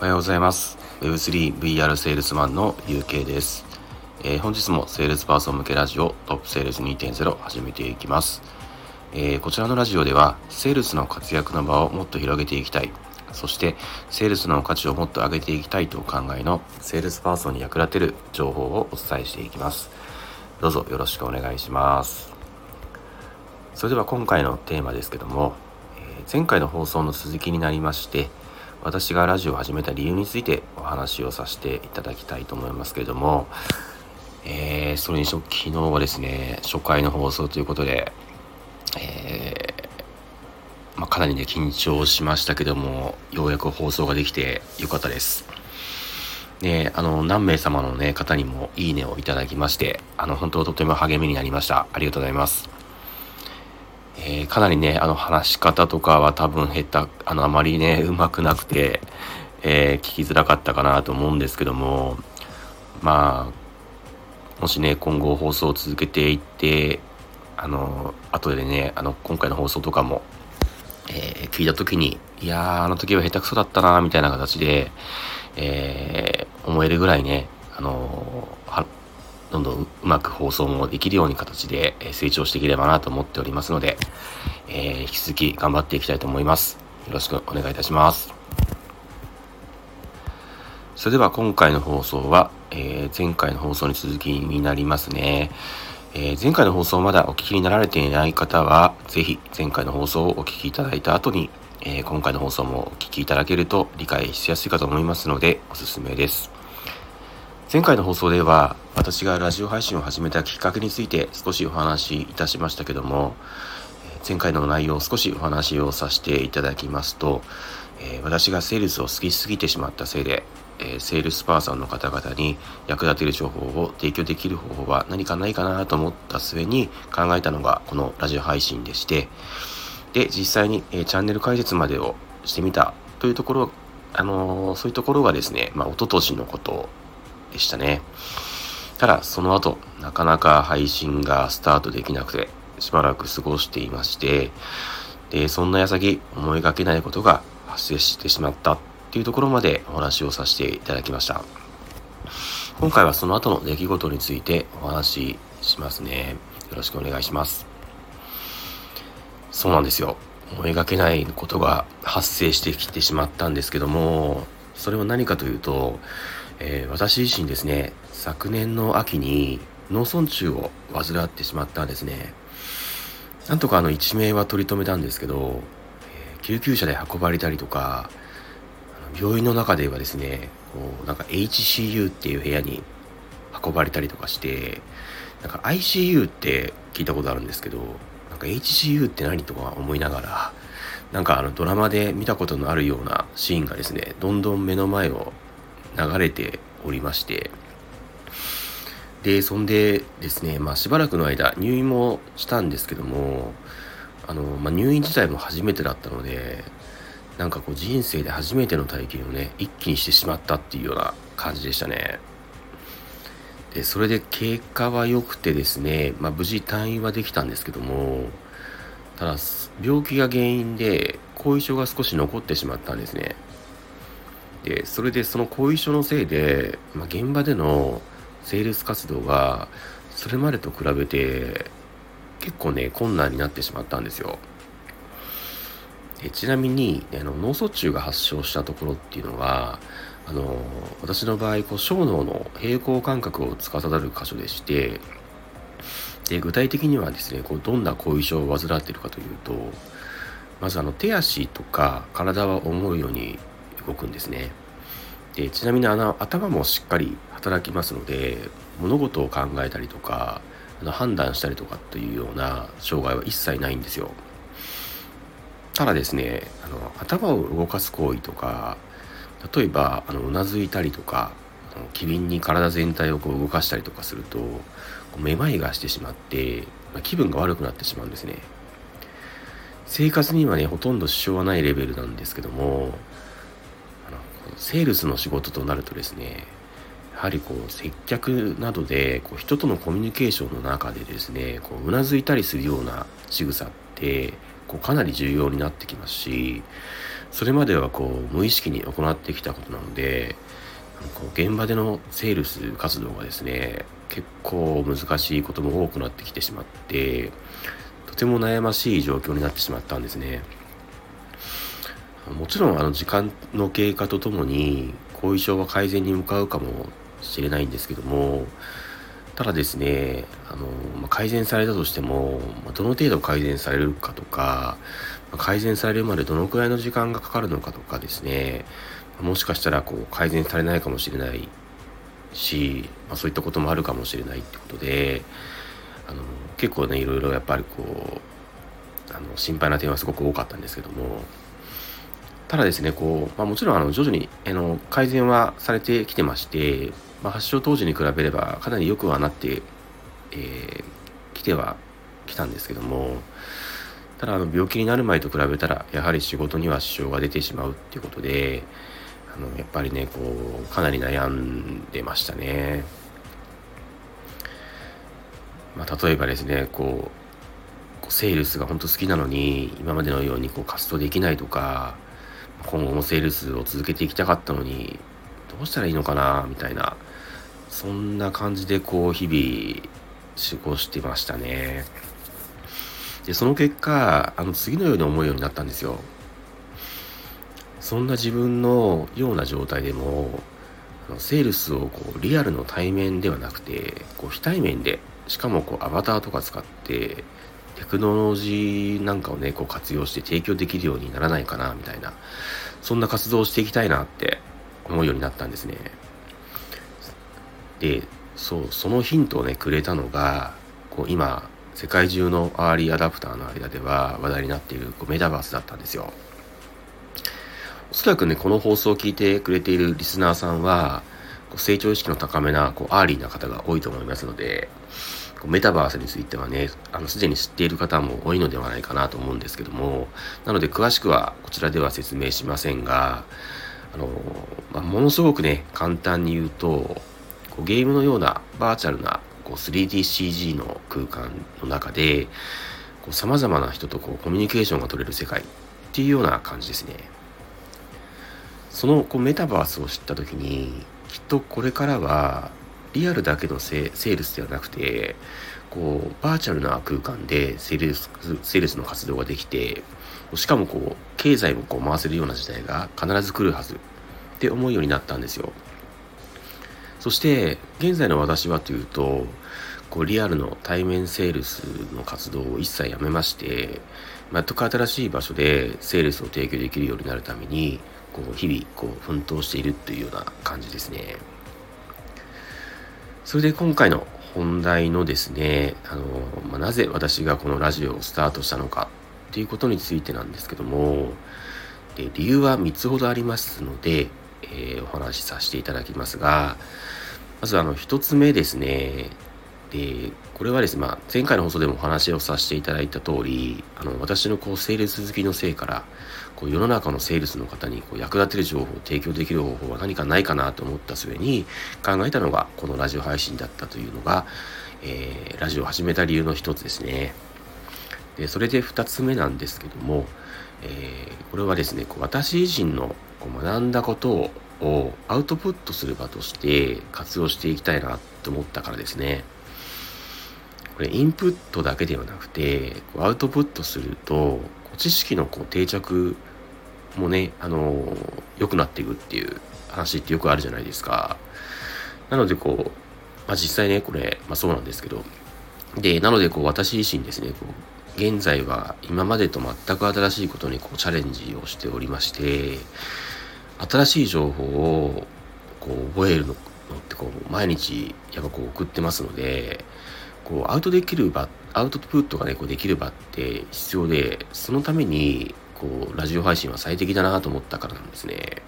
おはようございます。Web3VR セールスマンの UK です、えー、本日もセールスパーソン向けラジオトップセールス2.0始めていきます、えー、こちらのラジオではセールスの活躍の場をもっと広げていきたい。そしてセールスの価値をもっと上げていきたいとお考えのセールスパーソンに役立てる情報をお伝えしていきます。どうぞよろしくお願いします。それでは今回のテーマですけども、え、前回の放送の続きになりまして私がラジオを始めた理由についてお話をさせていただきたいと思いますけれども、えー、それにしろ昨日はですね初回の放送ということで、えー、まあ、かなりね緊張しましたけどもようやく放送ができてよかったです。であの何名様の、ね、方にもいいねをいただきましてあの本当とても励みになりました。ありがとうございます。えー、かなりね、あの話し方とかは多分下手、あのあまりね、うまくなくて、えー、聞きづらかったかなと思うんですけども、まあ、もしね、今後放送を続けていって、あの、後でね、あの、今回の放送とかも、えー、聞いた時に、いやー、あの時は下手くそだったなみたいな形で、えー、思えるぐらいね、あのどんどんうまく放送もできるように形で成長していければなと思っておりますので、えー、引き続き頑張っていきたいと思います。よろしくお願いいたします。それでは今回の放送は、えー、前回の放送に続きになりますね。えー、前回の放送まだお聞きになられていない方は、ぜひ前回の放送をお聞きいただいた後に、え、今回の放送もお聞きいただけると理解しやすいかと思いますので、おすすめです。前回の放送では私がラジオ配信を始めたきっかけについて少しお話しいたしましたけども前回の内容を少しお話をさせていただきますと、え、私がセールスを好きすぎてしまったせいで、え、セールスパーソンの方々に役立てる情報を提供できる方法は何かないかなと思った末に考えたのがこのラジオ配信でしてで実際に、え、チャンネル開設までをしてみたというところあのそういうところがですね、まあ、一昨年のことでしたね。ただ、その後、なかなか配信がスタートできなくて、しばらく過ごしていまして、で、そんな矢先、思いがけないことが発生してしまったっていうところまでお話をさせていただきました。今回はその後の出来事についてお話ししますね。よろしくお願いします。そうなんですよ。思いがけないことが発生してきてしまったんですけども、それは何かというと、えー、私自身ですね、昨年の秋に脳損傷を患ってしまったんですね。なんとかあの一命は取り留めたんですけど、えー、救急車で運ばれたりとか、病院の中ではですね、こうなんか HCU っていう部屋に運ばれたりとかして、なんか ICU って聞いたことあるんですけど、なんか HCU って何とか思いながら、なんかあのドラマで見たことのあるようなシーンがですね、どんどん目の前を流れておりまして。でそんでですね、まあ、しばらくの間入院もしたんですけどもあの、まあ、入院自体も初めてだったのでなんかこう人生で初めての体験をね一気にしてしまったっていうような感じでしたね。でそれで経過は良くてですね、まあ、無事退院はできたんですけどもただ病気が原因で後遺症が少し残ってしまったんですね。でそれでその後遺症のせいで、まあ、現場でのセールス活動がそれまでと比べて結構ね困難になってしまったんですよ。でちなみにあの脳卒中が発症したところっていうのはあの私の場合こう小脳の平衡感覚を司る箇所でしてで具体的にはですねこうどんな後遺症を患っているかというとまずあの手足とか体は思うように動くんですね。でちなみにあの頭もしっかり働きますので物事を考えたりとかあの判断したりとかというような障害は一切ないんですよ。ただですねあの頭を動かす行為とか例えばあのうなずいたりとか機敏に体全体をこう動かしたりとかするとめまいがしてしまって、まあ、気分が悪くなってしまうんですね。生活にはねほとんど支障はないレベルなんですけどもセールスの仕事となるとですねやはりこう接客などでこう人とのコミュニケーションの中でですねこううなずいたりするような仕草ってこうかなり重要になってきますしそれまではこう無意識に行ってきたことなのでこう現場でのセールス活動がですね結構難しいことも多くなってきてしまってとても悩ましい状況になってしまったんですね。もちろんあの時間の経過とともに後遺症は改善に向かうかもしれないんですけどもただですねあの、まあ、改善されたとしても、まあ、どの程度改善されるかとか、まあ、改善されるまでどのくらいの時間がかかるのかとかですねもしかしたらこう改善されないかもしれないし、まあ、そういったこともあるかもしれないってことであの結構ねいろいろやっぱりこうあの心配な点はすごく多かったんですけどもただですねこう、まあ、もちろんあの徐々にあの改善はされてきてましてまあ、発症当時に比べればかなり良くはなってき、えー、来てはきたんですけどもただあの病気になる前と比べたらやはり仕事には支障が出てしまうっていうことであのやっぱりねこうかなり悩んでましたね。まあ、例えばですねこうセールスが本当好きなのに今までのようにこう活動できないとか今後もセールスを続けていきたかったのにどうしたらいいのかなみたいなそんな感じでこう日々過ごしてましたね。で、その結果、あの次のように思うようになったんですよ。そんな自分のような状態でも、セールスをこうリアルの対面ではなくて、こう非対面で、しかもこうアバターとか使って、テクノロジーなんかをね、こう活用して提供できるようにならないかな、みたいな、そんな活動をしていきたいなって思うようになったんですね。でそうそのヒントをねくれたのがこう今世界中のアーリーアダプターの間では話題になっているこうメタバースだったんですよおそらくねこの放送を聞いてくれているリスナーさんはこう成長意識の高めなこうアーリーな方が多いと思いますのでメタバースについてはねあのすでに知っている方も多いのではないかなと思うんですけどもなので詳しくはこちらでは説明しませんがあの、まあ、ものすごくね簡単に言うとこうゲームのようなバーチャルなこう 3DCG の空間の中でさまざまな人とこうコミュニケーションが取れる世界っていうような感じですね。そのこうメタバースを知った時にきっとこれからはリアルだけのセールスではなくてこうバーチャルな空間でセールスセールスの活動ができてしかもこう経済もこう回せるような時代が必ず来るはずって思うようになったんですよ。そして現在の私はというとこうリアルの対面セールスの活動を一切やめまして全く新しい場所でセールスを提供できるようになるためにこう日々こう奮闘しているというような感じですね。それで今回の本題のですね、あのまあ、なぜ私がこのラジオをスタートしたのかっていうことについてなんですけども、で理由は3つほどありますので、えー、お話しさせていただきますが、まずあの1つ目ですね。で、これはですね、まあ、前回の放送でもお話をさせていただいた通り、あの私のこうセールス好きのせいから、こう世の中のセールスの方にこう役立てる情報を提供できる方法は何かないかなと思った末に考えたのがこのラジオ配信だったというのが、えー、ラジオを始めた理由の一つですね。でそれで2つ目なんですけども、えー、これはですねこう私自身のこう学んだことをアウトプットする場として活用していきたいなと思ったからですね。これインプットだけではなくてこうアウトプットすると知識のこう定着もね、あの良くなっていくっていう話ってよくあるじゃないですか。なのでこう、まあ、実際ねこれ、まあ、そうなんですけどでなのでこう私自身ですねこう現在は今までと全く新しいことにこうチャレンジをしておりまして新しい情報をこう覚えるのってこう毎日やっぱこう送ってますのでこうアウトできる場アウトプットがねこうできる場って必要でそのためにこうラジオ配信は最適だなと思ったからなんですね。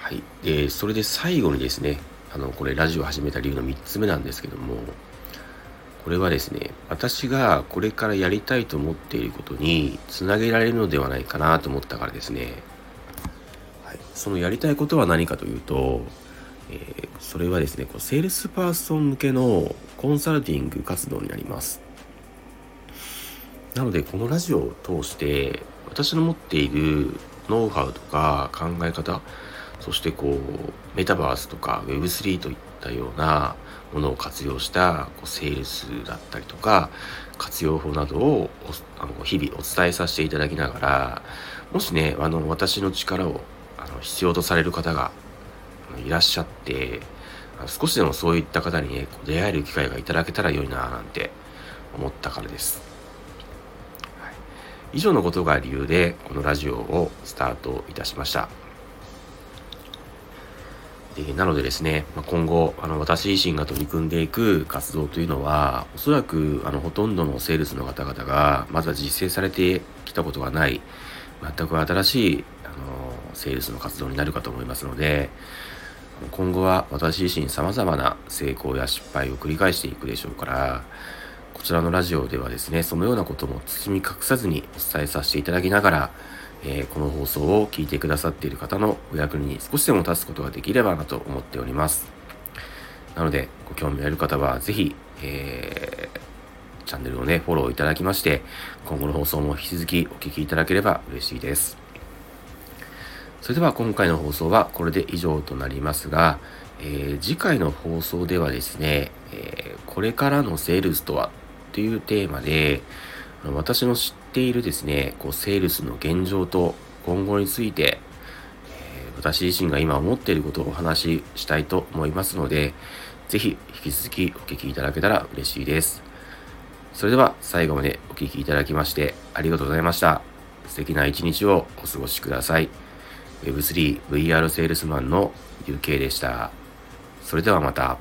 はい、でそれで最後にですねあのこれラジオを始めた理由の3つ目なんですけどもこれはですね私がこれからやりたいと思っていることにつなげられるのではないかなと思ったからですね、はい、そのやりたいことは何かというと、え、それはですねこうセールスパーソン向けのコンサルティング活動になります。なのでこのラジオを通して私の持っているノウハウとか考え方そしてこうメタバースとか Web3 といったようなものを活用したこうセールスだったりとか活用法などをあの日々お伝えさせていただきながらもしねあの私の力をあの必要とされる方がいらっしゃって少しでもそういった方にね出会える機会がいただけたら良いななんて思ったからです、はい、以上のことが理由でこのラジオをスタートいたしました。でなのでですね、ま今後あの私自身が取り組んでいく活動というのはおそらくあのほとんどのセールスの方々がまだ実践されてきたことがない全く新しいあのセールスの活動になるかと思いますので今後は私自身様々な成功や失敗を繰り返していくでしょうからこちらのラジオではですねそのようなことも包み隠さずにお伝えさせていただきながらえー、この放送を聞いてくださっている方のお役に少しでも立つことができればなと思っております。なので、ご興味ある方はぜひ、えー、チャンネルをね、フォローいただきまして、今後の放送も引き続きお聴きいただければ嬉しいです。それでは今回の放送はこれで以上となりますが、えー、次回の放送ではですね、えー、これからのセールスとはというテーマで、私の知っているですね、こうセールスの現状と今後について、えー、私自身が今思っていることをお話ししたいと思いますので、ぜひ引き続きお聞きいただけたら嬉しいです。それでは最後までお聴きいただきましてありがとうございました。素敵な一日をお過ごしください。Web3VR セールスマンの UK でした。それではまた。